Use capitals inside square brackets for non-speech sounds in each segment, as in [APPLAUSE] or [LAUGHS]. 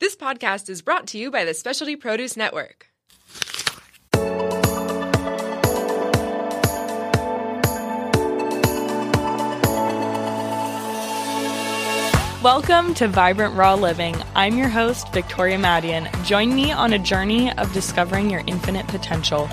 This podcast is brought to you by the Specialty Produce Network. Welcome to Vibrant Raw Living. I'm your host, Victoria Madian. Join me on a journey of discovering your infinite potential.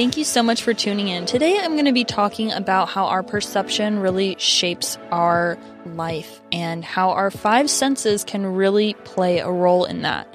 Thank you so much for tuning in. Today I'm going to be talking about how our perception really shapes our life and how our five senses can really play a role in that.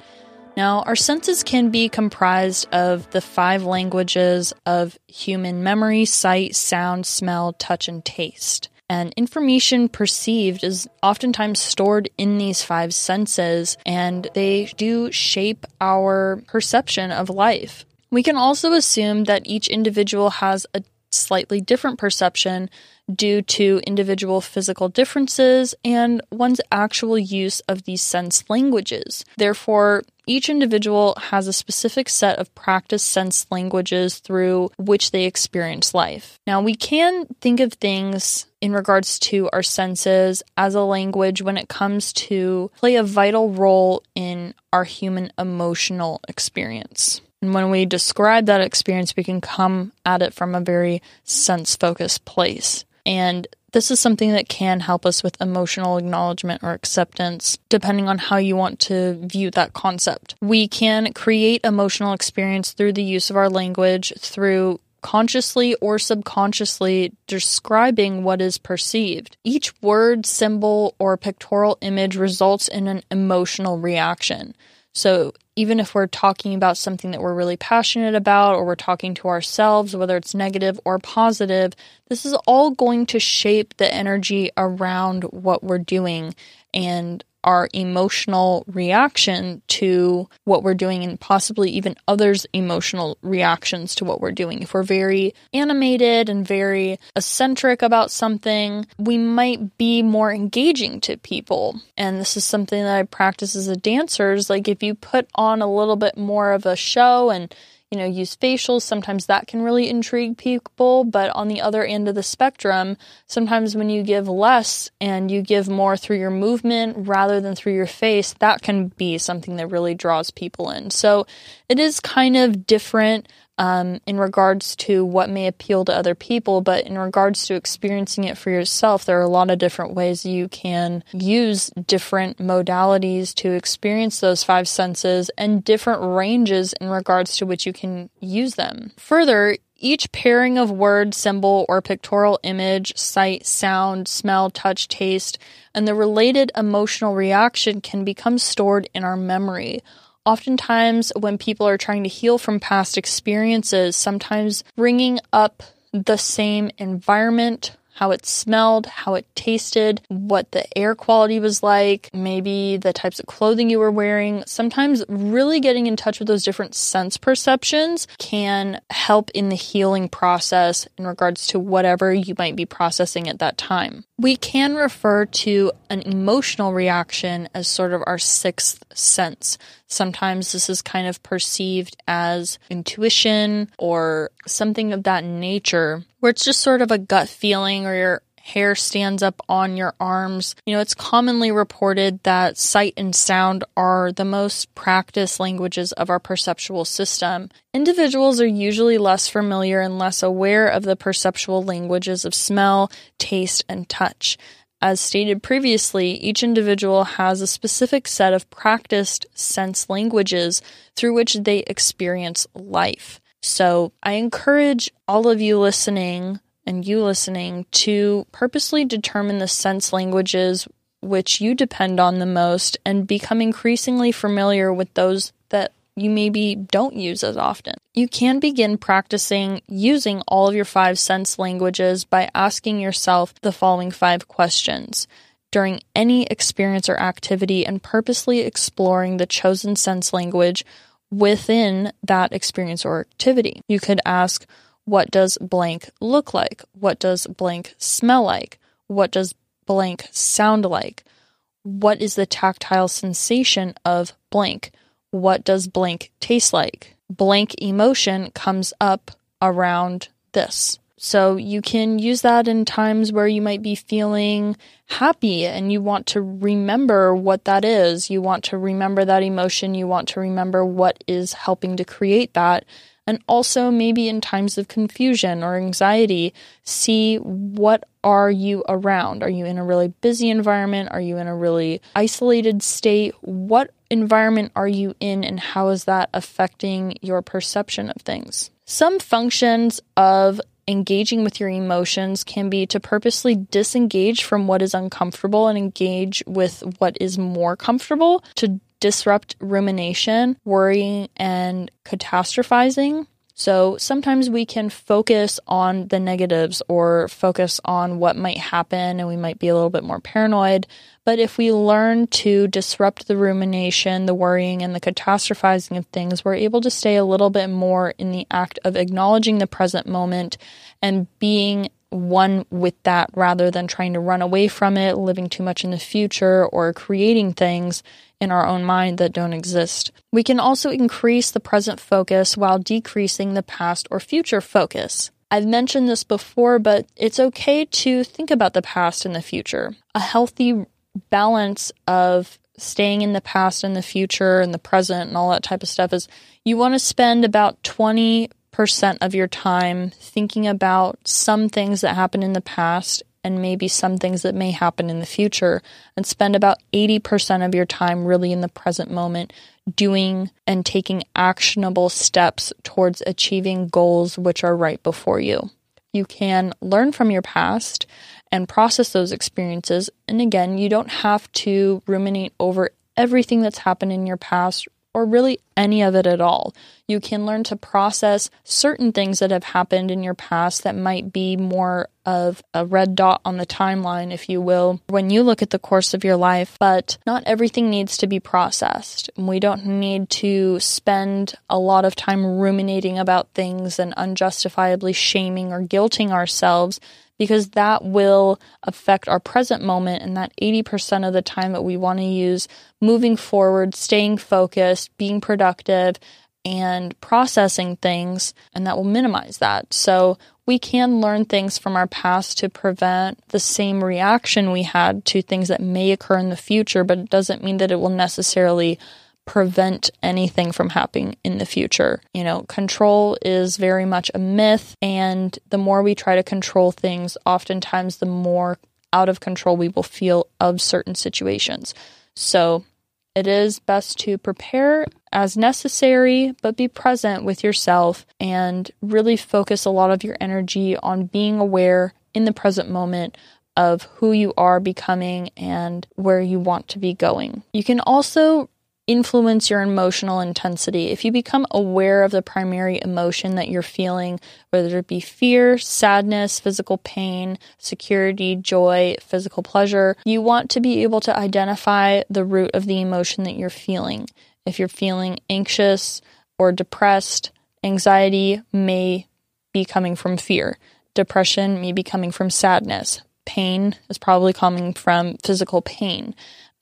Now, our senses can be comprised of the five languages of human memory, sight, sound, smell, touch, and taste. And information perceived is oftentimes stored in these five senses, and they do shape our perception of life. We can also assume that each individual has a slightly different perception due to individual physical differences and one's actual use of these sense languages. Therefore, each individual has a specific set of practice sense languages through which they experience life. Now, we can think of things in regards to our senses as a language when it comes to play a vital role in our human emotional experience. And when we describe that experience, we can come at it from a very sense focused place. And this is something that can help us with emotional acknowledgement or acceptance, depending on how you want to view that concept. We can create emotional experience through the use of our language, through consciously or subconsciously describing what is perceived. Each word, symbol, or pictorial image results in an emotional reaction. So even if we're talking about something that we're really passionate about or we're talking to ourselves, whether it's negative or positive, this is all going to shape the energy around what we're doing. And our emotional reaction to what we're doing and possibly even others' emotional reactions to what we're doing. If we're very animated and very eccentric about something, we might be more engaging to people. And this is something that I practice as a dancer. Is like if you put on a little bit more of a show and you know, use facials. Sometimes that can really intrigue people. But on the other end of the spectrum, sometimes when you give less and you give more through your movement rather than through your face, that can be something that really draws people in. So it is kind of different um, in regards to what may appeal to other people, but in regards to experiencing it for yourself, there are a lot of different ways you can use different modalities to experience those five senses and different ranges in regards to which you can use them. Further, each pairing of word, symbol, or pictorial image, sight, sound, smell, touch, taste, and the related emotional reaction can become stored in our memory oftentimes when people are trying to heal from past experiences, sometimes bringing up the same environment, how it smelled, how it tasted, what the air quality was like, maybe the types of clothing you were wearing. Sometimes really getting in touch with those different sense perceptions can help in the healing process in regards to whatever you might be processing at that time. We can refer to an emotional reaction as sort of our sixth sense. Sometimes this is kind of perceived as intuition or something of that nature, where it's just sort of a gut feeling or your hair stands up on your arms. You know, it's commonly reported that sight and sound are the most practiced languages of our perceptual system. Individuals are usually less familiar and less aware of the perceptual languages of smell, taste, and touch. As stated previously, each individual has a specific set of practiced sense languages through which they experience life. So I encourage all of you listening and you listening to purposely determine the sense languages which you depend on the most and become increasingly familiar with those that you maybe don't use as often. You can begin practicing using all of your five sense languages by asking yourself the following five questions during any experience or activity and purposely exploring the chosen sense language within that experience or activity. You could ask, What does blank look like? What does blank smell like? What does blank sound like? What is the tactile sensation of blank? What does blank taste like? Blank emotion comes up around this. So you can use that in times where you might be feeling happy and you want to remember what that is. You want to remember that emotion. You want to remember what is helping to create that. And also maybe in times of confusion or anxiety, see what are you around? Are you in a really busy environment? Are you in a really isolated state? What environment are you in and how is that affecting your perception of things? Some functions of engaging with your emotions can be to purposely disengage from what is uncomfortable and engage with what is more comfortable to disrupt rumination, worrying, and catastrophizing. So sometimes we can focus on the negatives or focus on what might happen and we might be a little bit more paranoid. But if we learn to disrupt the rumination, the worrying, and the catastrophizing of things, we're able to stay a little bit more in the act of acknowledging the present moment and being one with that rather than trying to run away from it, living too much in the future, or creating things in our own mind that don't exist. We can also increase the present focus while decreasing the past or future focus. I've mentioned this before, but it's okay to think about the past and the future. A healthy balance of staying in the past and the future and the present and all that type of stuff is you want to spend about 20% of your time thinking about some things that happened in the past and maybe some things that may happen in the future, and spend about 80% of your time really in the present moment doing and taking actionable steps towards achieving goals which are right before you. You can learn from your past and process those experiences. And again, you don't have to ruminate over everything that's happened in your past or really any of it at all. You can learn to process certain things that have happened in your past that might be more of a red dot on the timeline, if you will, when you look at the course of your life. But not everything needs to be processed. We don't need to spend a lot of time ruminating about things and unjustifiably shaming or guilting ourselves because that will affect our present moment and that 80% of the time that we want to use moving forward, staying focused, being productive, and processing things, and that will minimize that. So we can learn things from our past to prevent the same reaction we had to things that may occur in the future, but it doesn't mean that it will necessarily prevent anything from happening in the future. You know, control is very much a myth, and the more we try to control things, oftentimes the more out of control we will feel of certain situations. So, it is best to prepare as necessary, but be present with yourself and really focus a lot of your energy on being aware in the present moment of who you are becoming and where you want to be going. You can also influence your emotional intensity. If you become aware of the primary emotion that you're feeling, whether it be fear, sadness, physical pain, security, joy, physical pleasure, you want to be able to identify the root of the emotion that you're feeling. If you're feeling anxious or depressed, anxiety may be coming from fear. Depression may be coming from sadness. Pain is probably coming from physical pain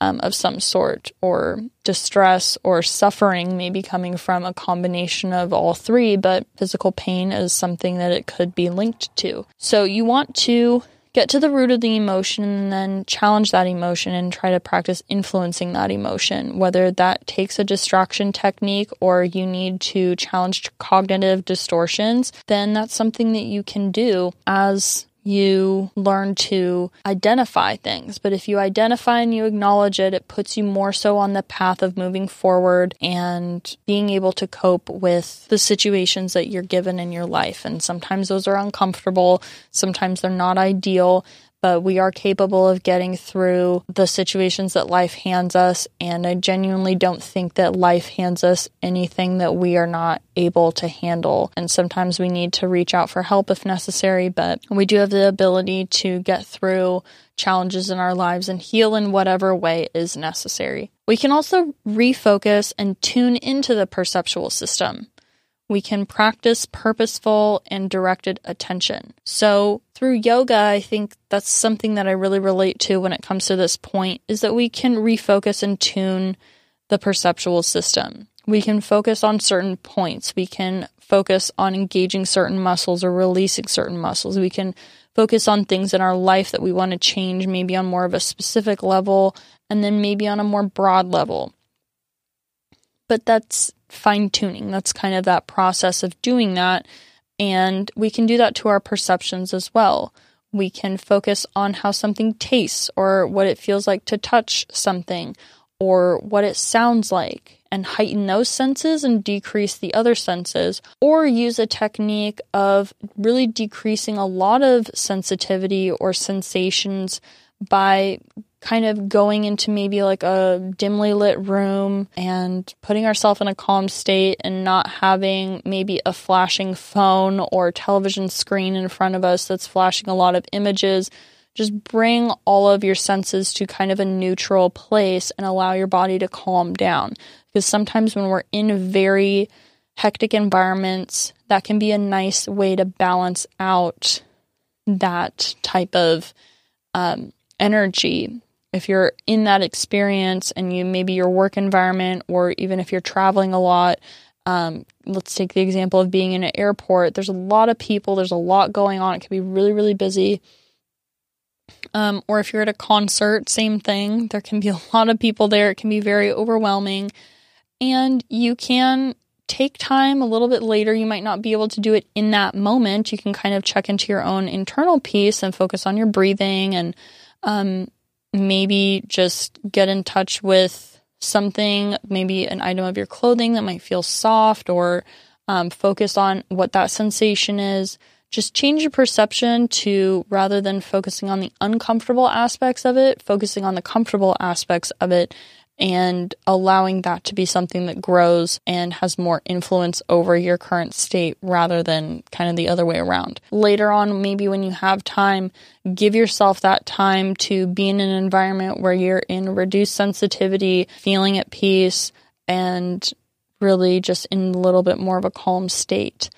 um, of some sort, or distress or suffering may be coming from a combination of all three, but physical pain is something that it could be linked to. So you want to get to the root of the emotion and then challenge that emotion and try to practice influencing that emotion, whether that takes a distraction technique or you need to challenge cognitive distortions, then that's something that you can do as you learn to identify things. But if you identify and you acknowledge it, it puts you more so on the path of moving forward and being able to cope with the situations that you're given in your life. And sometimes those are uncomfortable, sometimes they're not ideal, but we are capable of getting through the situations that life hands us. And I genuinely don't think that life hands us anything that we are not able to handle. And sometimes we need to reach out for help if necessary, but we do have the ability to get through challenges in our lives and heal in whatever way is necessary. We can also refocus and tune into the perceptual system we can practice purposeful and directed attention. So, through yoga, I think that's something that I really relate to when it comes to this point is that we can refocus and tune the perceptual system. we can focus on certain points. We can focus on engaging certain muscles or releasing certain muscles. We can focus on things in our life that we want to change, maybe on more of a specific level, and then maybe on a more broad level. But that's fine tuning. That's kind of that process of doing that. And we can do that to our perceptions as well. We can focus on how something tastes or what it feels like to touch something or what it sounds like and heighten those senses and decrease the other senses, or use a technique of really decreasing a lot of sensitivity or sensations by kind of going into maybe like a dimly lit room and putting ourselves in a calm state and not having maybe a flashing phone or television screen in front of us that's flashing a lot of images just bring all of your senses to kind of a neutral place and allow your body to calm down. Because sometimes when we're in very hectic environments, that can be a nice way to balance out that type of um, energy. If you're in that experience and you maybe your work environment, or even if you're traveling a lot, um, let's take the example of being in an airport. There's a lot of people, there's a lot going on. It can be really, really busy um, or if you're at a concert, same thing. There can be [LAUGHS] a lot of people there. It can be very overwhelming. And you can take time a little bit later. You might not be able to do it in that moment. You can kind of check into your own internal peace and focus on your breathing and um, maybe just get in touch with something, maybe an item of your clothing that might feel soft or um, focus on what that sensation is. Just change your perception to rather than focusing on the uncomfortable aspects of it, focusing on the comfortable aspects of it and allowing that to be something that grows and has more influence over your current state rather than kind of the other way around. Later on, maybe when you have time, give yourself that time to be in an environment where you're in reduced sensitivity, feeling at peace, and really just in a little bit more of a calm state.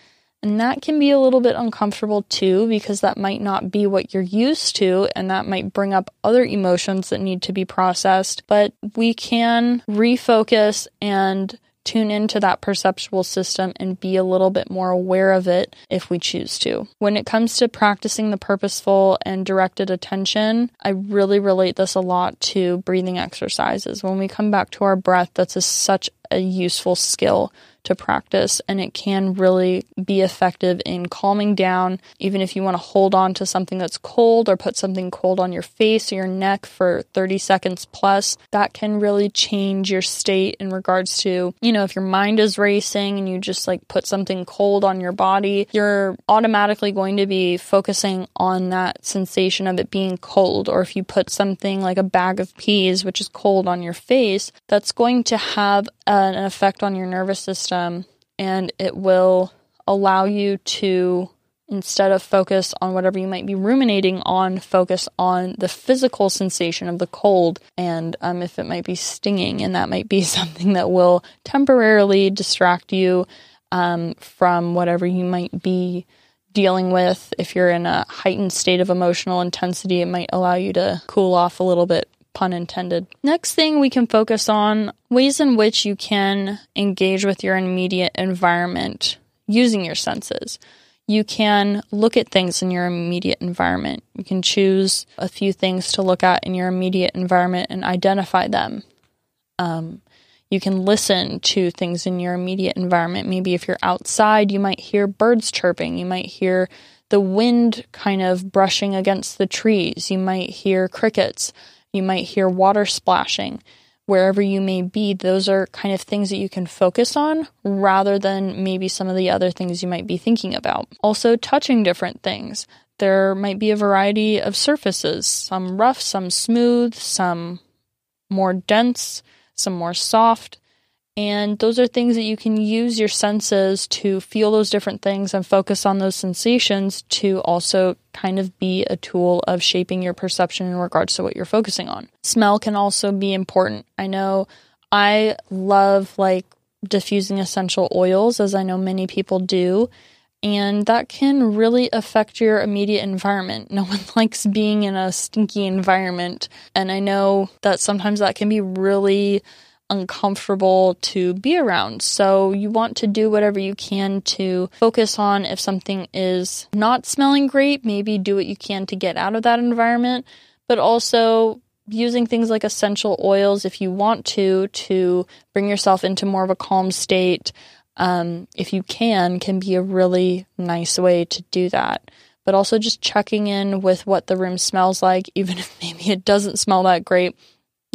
And that can be a little bit uncomfortable too, because that might not be what you're used to, and that might bring up other emotions that need to be processed. But we can refocus and tune into that perceptual system and be a little bit more aware of it if we choose to. When it comes to practicing the purposeful and directed attention, I really relate this a lot to breathing exercises. When we come back to our breath, that's a, such a useful skill to practice and it can really be effective in calming down even if you want to hold on to something that's cold or put something cold on your face or your neck for 30 seconds plus. That can really change your state in regards to you know if your mind is racing and you just like put something cold on your body you're automatically going to be focusing on that sensation of it being cold. Or if you put something like a bag of peas which is cold on your face that's going to have an effect on your nervous system and it will allow you to instead of focus on whatever you might be ruminating on focus on the physical sensation of the cold and um, if it might be stinging and that might be [LAUGHS] something that will temporarily distract you um, from whatever you might be dealing with. If you're in a heightened state of emotional intensity it might allow you to cool off a little bit pun intended. Next thing we can focus on ways in which you can engage with your immediate environment using your senses. You can look at things in your immediate environment. You can choose a few things to look at in your immediate environment and identify them. Um, you can listen to things in your immediate environment. Maybe if you're outside, you might hear birds chirping. You might hear the wind kind of brushing against the trees. You might hear crickets. You might hear water splashing. Wherever you may be, those are kind of things that you can focus on rather than maybe some of the other things you might be thinking about. Also, touching different things. There might be a variety of surfaces, some rough, some smooth, some more dense, some more soft. And those are things that you can use your senses to feel those different things and focus on those sensations to also kind of be a tool of shaping your perception in regards to what you're focusing on. Smell can also be important. I know I love like diffusing essential oils, as I know many people do. And that can really affect your immediate environment. [LAUGHS] No one likes being in a stinky environment. And I know that sometimes that can be really uncomfortable to be around. So you want to do whatever you can to focus on if something is not smelling great, maybe do what you can to get out of that environment, but also using things like essential oils if you want to to bring yourself into more of a calm state um, if you can can be a really nice way to do that. But also just checking in with what the room smells like even [LAUGHS] if maybe it doesn't smell that great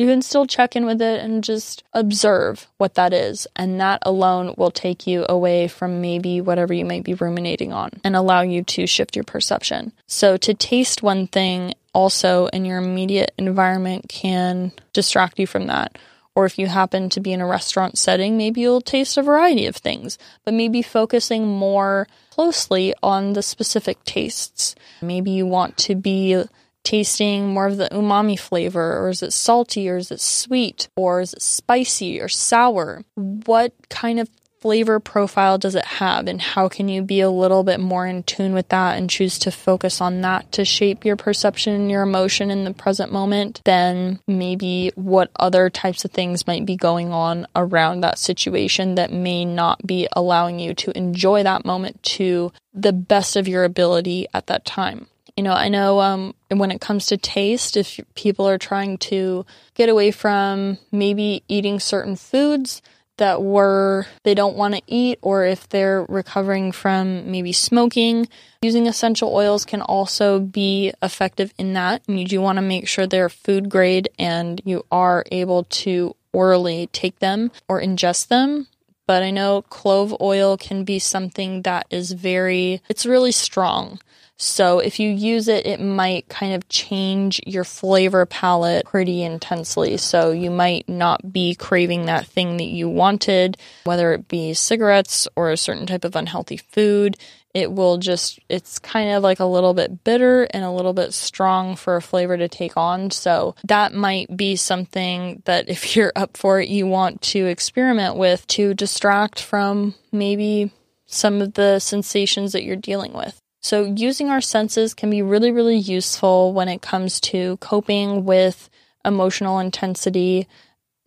you can still check in with it and just observe what that is. And that alone will take you away from maybe whatever you might be ruminating on and allow you to shift your perception. So, to taste one thing also in your immediate environment can distract you from that. Or if you happen to be in a restaurant setting, maybe you'll taste a variety of things, but maybe focusing more closely on the specific tastes. Maybe you want to be tasting more of the umami flavor, or is it salty, or is it sweet, or is it spicy or sour? What kind of flavor profile does it have, and how can you be a little bit more in tune with that and choose to focus on that to shape your perception and your emotion in the present moment? Then maybe what other types of things might be going on around that situation that may not be allowing you to enjoy that moment to the best of your ability at that time. You know, I know um, when it comes to taste, if people are trying to get away from maybe eating certain foods that were they don't want to eat, or if they're recovering from maybe smoking, using essential oils can also be effective in that. And you do want to make sure they're food grade and you are able to orally take them or ingest them but I know clove oil can be something that is very, it's really strong. So if you use it, it might kind of change your flavor palate pretty intensely. So you might not be craving that thing that you wanted, whether it be cigarettes or a certain type of unhealthy food. It will just, it's kind of like a little bit bitter and a little bit strong for a flavor to take on. So that might be something that if [LAUGHS] you're up for it, you want to experiment with to distract from maybe some of the sensations that you're dealing with. So, using our senses can be really, really useful when it comes to coping with emotional intensity.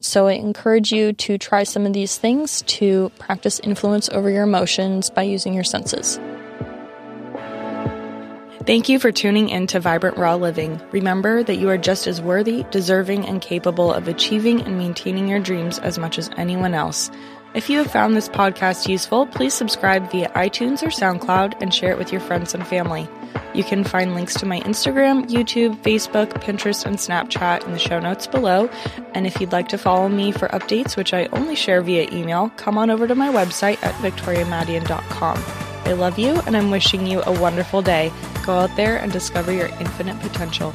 So, I encourage you to try some of these things to practice influence over your emotions by using your senses. Thank you for tuning in to Vibrant Raw Living. Remember that you are just as worthy, deserving, and capable of achieving and maintaining your dreams as much as anyone else. If you have found this podcast useful, please subscribe via iTunes or SoundCloud and share it with your friends and family. You can find links to my Instagram, YouTube, Facebook, Pinterest, and Snapchat in the show notes below. And if you'd like to follow me for updates, which I only share via email, come on over to my website at victoriamadian.com. I love you, and I'm wishing you a wonderful day. Go out there and discover your infinite potential.